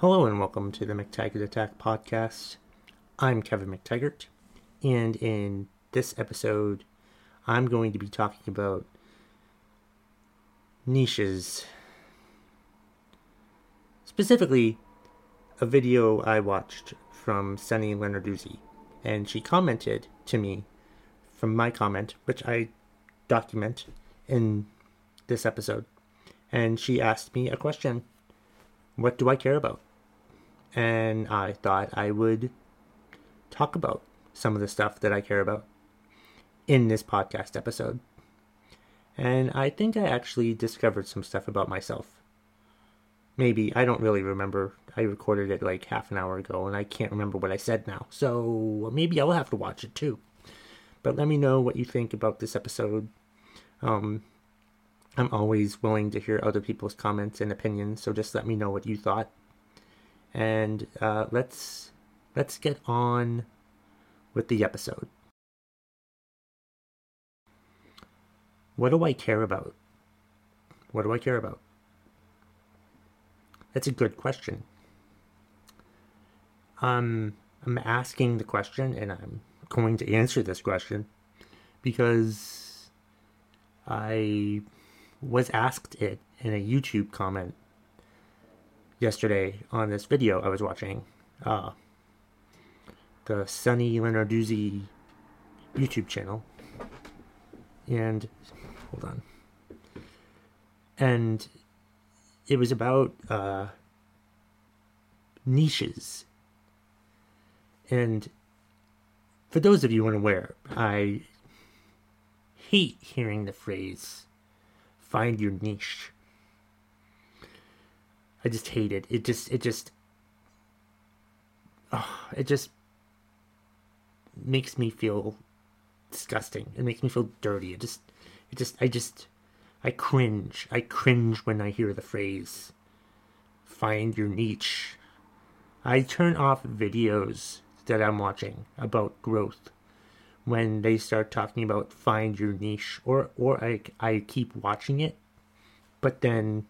Hello and welcome to the McTaggart Attack podcast. I'm Kevin McTaggart, and in this episode, I'm going to be talking about niches. Specifically, a video I watched from Sunny Lenarduzzi, and she commented to me from my comment, which I document in this episode, and she asked me a question What do I care about? And I thought I would talk about some of the stuff that I care about in this podcast episode. And I think I actually discovered some stuff about myself. Maybe, I don't really remember. I recorded it like half an hour ago and I can't remember what I said now. So maybe I'll have to watch it too. But let me know what you think about this episode. Um, I'm always willing to hear other people's comments and opinions, so just let me know what you thought. And uh, let's let's get on with the episode. What do I care about? What do I care about? That's a good question. Um, I'm asking the question and I'm going to answer this question because I was asked it in a YouTube comment yesterday on this video I was watching. Uh, the Sunny Lenarduzzi YouTube channel. And hold on. And it was about uh, niches. And for those of you unaware, I hate hearing the phrase find your niche. I just hate it. It just it just oh, it just makes me feel disgusting. It makes me feel dirty. It just it just I just I cringe. I cringe when I hear the phrase find your niche. I turn off videos that I'm watching about growth when they start talking about find your niche or or I I keep watching it but then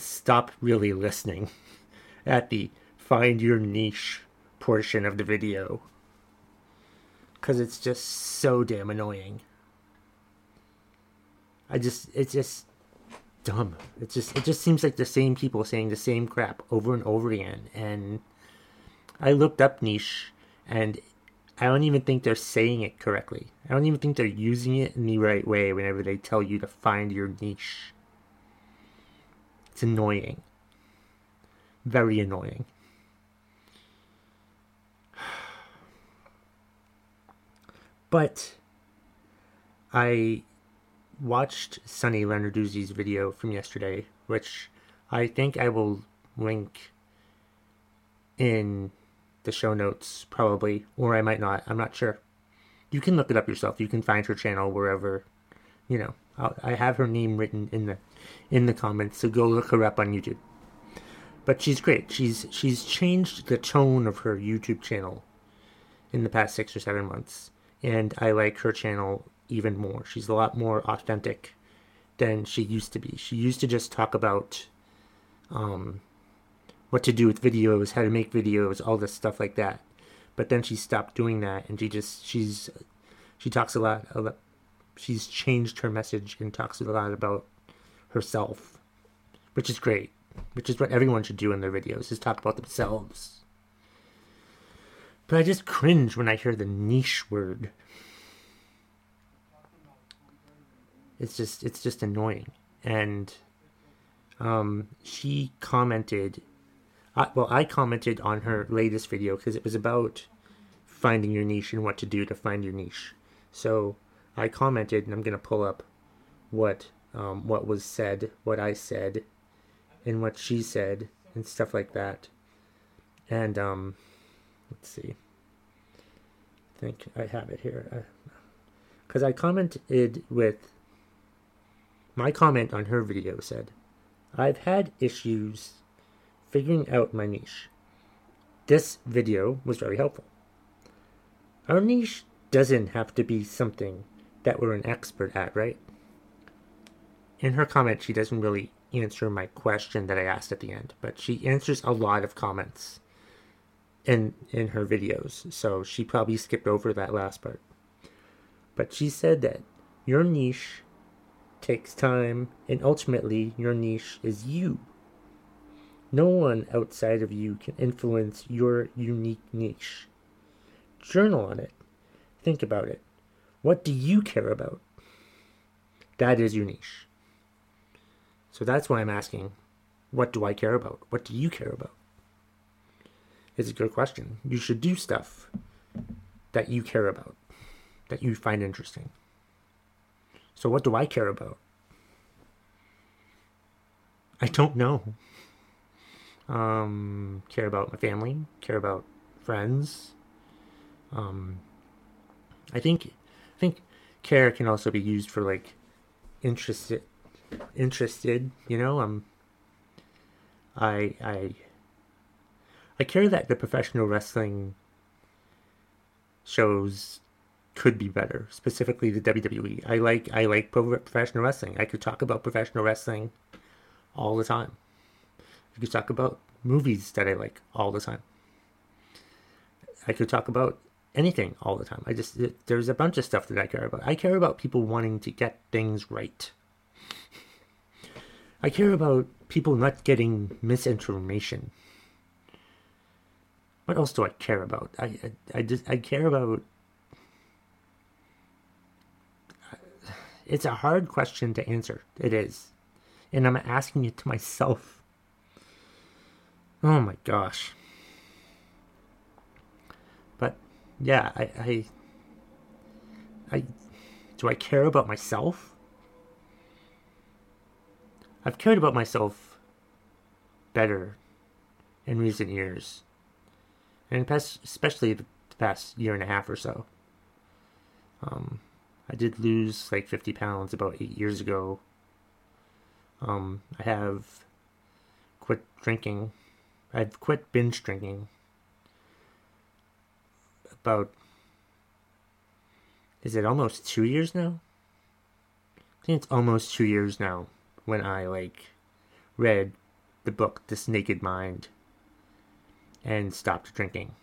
stop really listening at the find your niche portion of the video cuz it's just so damn annoying. I just it's just dumb. It just it just seems like the same people saying the same crap over and over again and I looked up niche and I don't even think they're saying it correctly. I don't even think they're using it in the right way whenever they tell you to find your niche. It's annoying. Very annoying. But I watched Sunny Lenarduzzi's video from yesterday, which I think I will link in the show notes, probably, or I might not. I'm not sure. You can look it up yourself. You can find her channel wherever, you know. I'll, I have her name written in the in the comments, so go look her up on YouTube. But she's great. She's she's changed the tone of her YouTube channel in the past six or seven months, and I like her channel even more. She's a lot more authentic than she used to be. She used to just talk about um, what to do with videos, how to make videos, all this stuff like that. But then she stopped doing that, and she just she's she talks a lot. A lot she's changed her message and talks a lot about herself, which is great. Which is what everyone should do in their videos: is talk about themselves. But I just cringe when I hear the niche word. It's just it's just annoying. And um, she commented I, well, I commented on her latest video because it was about finding your niche and what to do to find your niche. So I commented, and I'm gonna pull up what um, what was said, what I said, and what she said, and stuff like that. And um, let's see. I think I have it here. Because uh, I commented with my comment on her video said, I've had issues figuring out my niche. This video was very helpful. Our niche doesn't have to be something that we're an expert at, right? In her comment, she doesn't really answer my question that I asked at the end, but she answers a lot of comments in in her videos, so she probably skipped over that last part. But she said that your niche takes time, and ultimately, your niche is you. No one outside of you can influence your unique niche. Journal on it. Think about it. What do you care about? That is your niche. So that's why I'm asking what do I care about? What do you care about? It's a good question. You should do stuff that you care about, that you find interesting. So, what do I care about? I don't know. Um, care about my family, care about friends. Um, I think, think care can also be used for like interested, interested. You know, um, I I I care that the professional wrestling shows could be better, specifically the WWE. I like I like professional wrestling. I could talk about professional wrestling all the time. I could talk about movies that I like all the time. I could talk about anything all the time. I just it, there's a bunch of stuff that I care about. I care about people wanting to get things right. I care about people not getting misinformation. What else do I care about? I I, I just I care about it's a hard question to answer. It is. And I'm asking it to myself. Oh my gosh. But yeah, I I I do I care about myself? I've cared about myself better in recent years. And past, especially the past year and a half or so. Um, I did lose like 50 pounds about eight years ago. Um, I have quit drinking. I've quit binge drinking about. Is it almost two years now? I think it's almost two years now when I like read the book This Naked Mind and stopped drinking.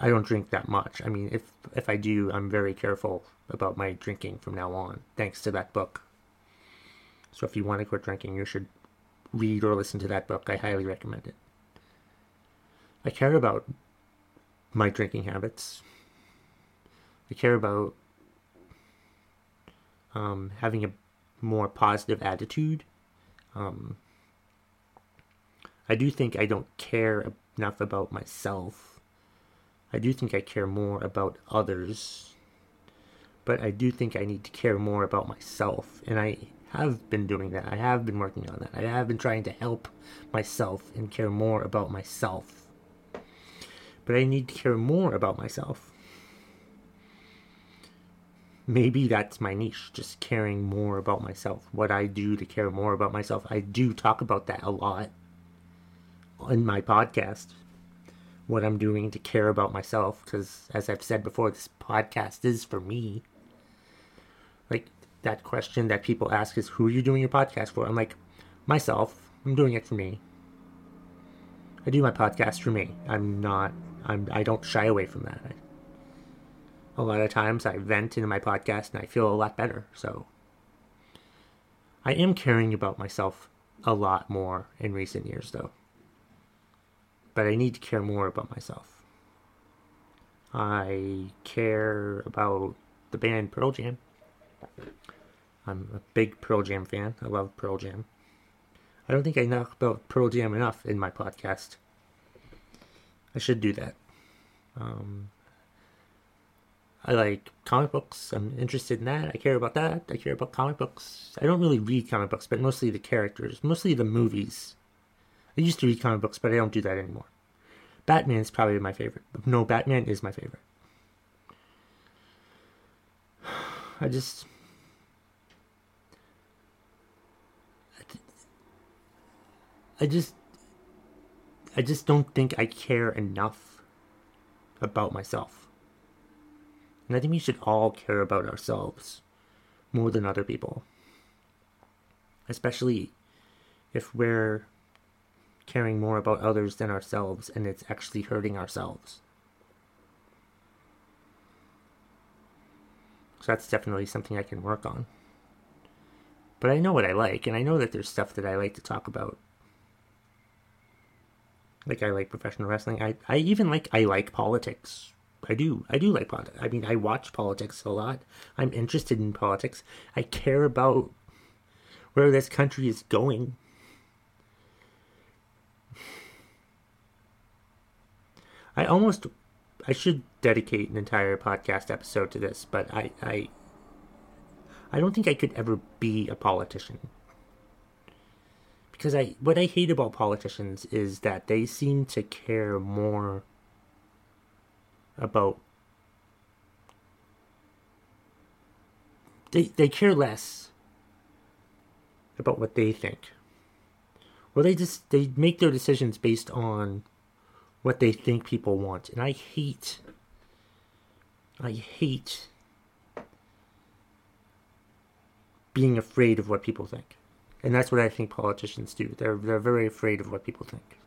I don't drink that much. I mean, if if I do, I'm very careful about my drinking from now on, thanks to that book. So if you want to quit drinking, you should read or listen to that book. I highly recommend it. I care about my drinking habits. I care about um, having a more positive attitude. Um, I do think I don't care enough about myself. I do think I care more about others. But I do think I need to care more about myself. And I have been doing that. I have been working on that. I have been trying to help myself and care more about myself. But I need to care more about myself maybe that's my niche, just caring more about myself. What I do to care more about myself. I do talk about that a lot in my podcast. What I'm doing to care about myself, because as I've said before, this podcast is for me. Like that question that people ask is, "Who are you doing your podcast for?" I'm like, myself. I'm doing it for me. I do my podcast for me. I'm not. I'm. I don't shy away from that. I, a lot of times I vent in my podcast and I feel a lot better. So I am caring about myself a lot more in recent years, though. But I need to care more about myself. I care about the band Pearl Jam. I'm a big Pearl Jam fan. I love Pearl Jam. I don't think I talk about Pearl Jam enough in my podcast. I should do that. Um, I like comic books. I'm interested in that. I care about that. I care about comic books. I don't really read comic books, but mostly the characters, mostly the movies. I used to read comic books, but I don't do that anymore. Batman is probably my favorite. No, Batman is my favorite. I just. I just. I just don't think I care enough about myself. And I think we should all care about ourselves more than other people. especially if we're caring more about others than ourselves and it's actually hurting ourselves. So that's definitely something I can work on. But I know what I like, and I know that there's stuff that I like to talk about. Like I like professional wrestling. I, I even like I like politics. I do. I do like politics. I mean, I watch politics a lot. I'm interested in politics. I care about where this country is going. I almost I should dedicate an entire podcast episode to this, but I I I don't think I could ever be a politician. Because I what I hate about politicians is that they seem to care more about they they care less about what they think. Well they just they make their decisions based on what they think people want. And I hate, I hate being afraid of what people think. And that's what I think politicians do. They're, they're very afraid of what people think.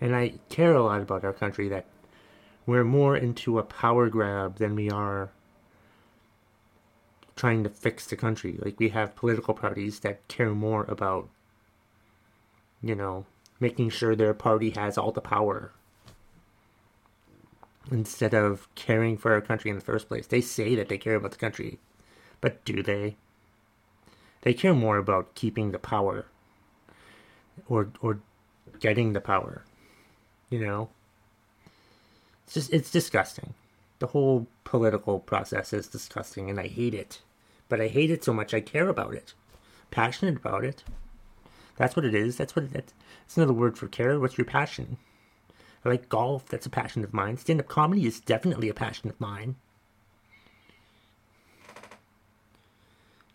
And I care a lot about our country that we're more into a power grab than we are trying to fix the country. Like we have political parties that care more about, you know, making sure their party has all the power instead of caring for our country in the first place. They say that they care about the country, but do they? They care more about keeping the power or or getting the power. You know? It's just it's disgusting. The whole political process is disgusting and I hate it. But I hate it so much I care about it. Passionate about it. That's what it is. That's what it, that's another word for care. What's your passion? I like golf. That's a passion of mine. Stand up comedy is definitely a passion of mine.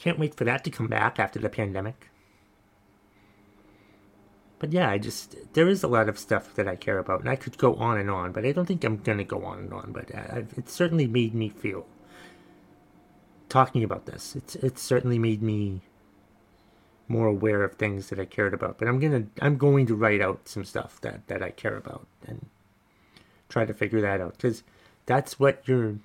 Can't wait for that to come back after the pandemic. But yeah, I just, there is a lot of stuff that I care about, and I could go on and on, but I don't think I'm to go on and on. But uh, I've, it certainly made me feel, talking about this, it's, it's certainly made me more aware of things that I cared about. But I'm gonna I'm going to write out some stuff that that I care about and try to figure that out because that's what your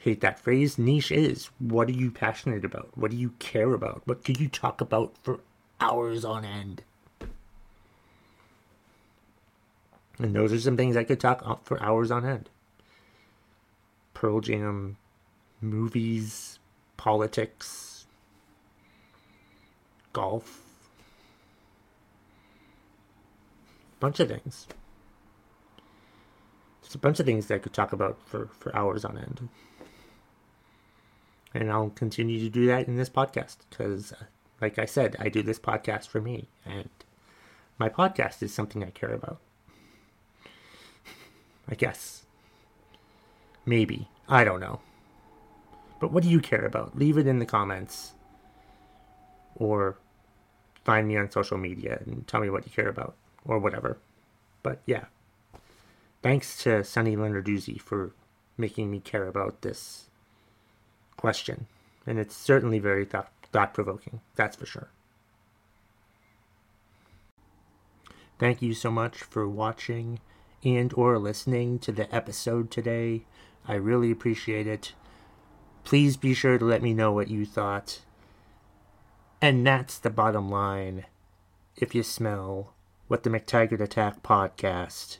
hate that phrase niche is. What are you passionate about? What do you care about? What could you talk about for hours on end? And those are some things I could talk for hours on end. Pearl Jam, movies, politics, golf, bunch of things. There's a bunch of things that I could talk about for, for hours on end. And I'll continue to do that in this podcast because, uh, like I said, I do this podcast for me. And my podcast is something I care about. I guess. Maybe. I don't know. But what do you care about? Leave it in the comments or find me on social media and tell me what you care about or whatever. But yeah, thanks to Sunny Lenarduzzi for making me care about this question. And it's certainly very thought, provoking, that's for sure. Thank you so much for watching and or listening to the episode today. I really appreciate it. Please be sure to let me know what you thought and that's the bottom line if you smell what the McTaggart Attack podcast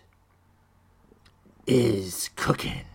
is cooking.